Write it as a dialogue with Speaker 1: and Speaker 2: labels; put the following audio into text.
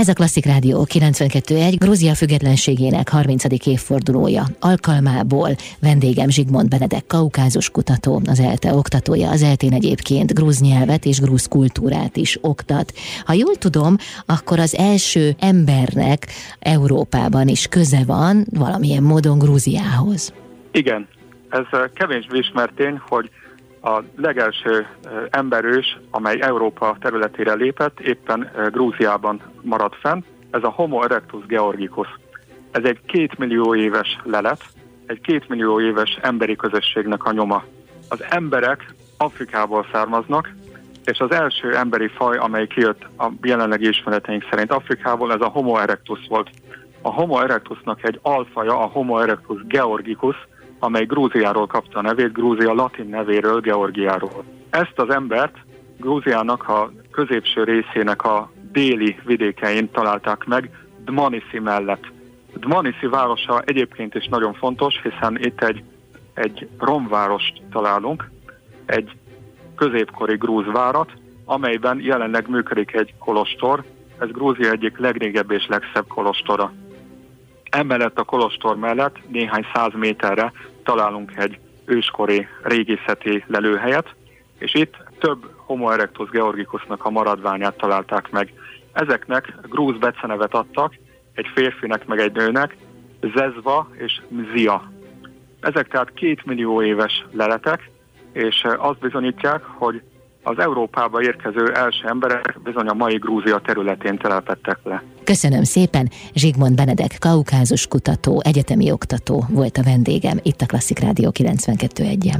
Speaker 1: Ez a Klasszik Rádió 92.1 Grúzia függetlenségének 30. évfordulója. Alkalmából vendégem Zsigmond Benedek kaukázus kutató, az ELTE oktatója. Az eltén egyébként grúz nyelvet és grúz kultúrát is oktat. Ha jól tudom, akkor az első embernek Európában is köze van valamilyen módon Grúziához.
Speaker 2: Igen, ez kevésbé ismert tény, hogy a legelső emberős, amely Európa területére lépett, éppen Grúziában maradt fenn. Ez a Homo erectus georgicus. Ez egy két millió éves lelet, egy két millió éves emberi közösségnek a nyoma. Az emberek Afrikából származnak, és az első emberi faj, amely kijött a jelenlegi ismereteink szerint Afrikából, ez a Homo erectus volt. A Homo erectusnak egy alfaja, a Homo erectus georgicus, amely Grúziáról kapta a nevét, Grúzia latin nevéről, Georgiáról. Ezt az embert Grúziának a középső részének a déli vidékein találták meg, Dmanisi mellett. Dmanisi városa egyébként is nagyon fontos, hiszen itt egy, egy romvárost találunk, egy középkori grúz várat, amelyben jelenleg működik egy kolostor, ez Grúzia egyik legrégebb és legszebb kolostora. Emellett a kolostor mellett néhány száz méterre találunk egy őskori régészeti lelőhelyet, és itt több Homo erectus georgicusnak a maradványát találták meg. Ezeknek grúz becenevet adtak, egy férfinek meg egy nőnek, Zezva és Mzia. Ezek tehát két millió éves leletek, és azt bizonyítják, hogy az Európába érkező első emberek bizony a mai Grúzia területén telepettek le.
Speaker 1: Köszönöm szépen, Zsigmond Benedek, kaukázus kutató, egyetemi oktató volt a vendégem itt a Klasszik Rádió 92.1-en.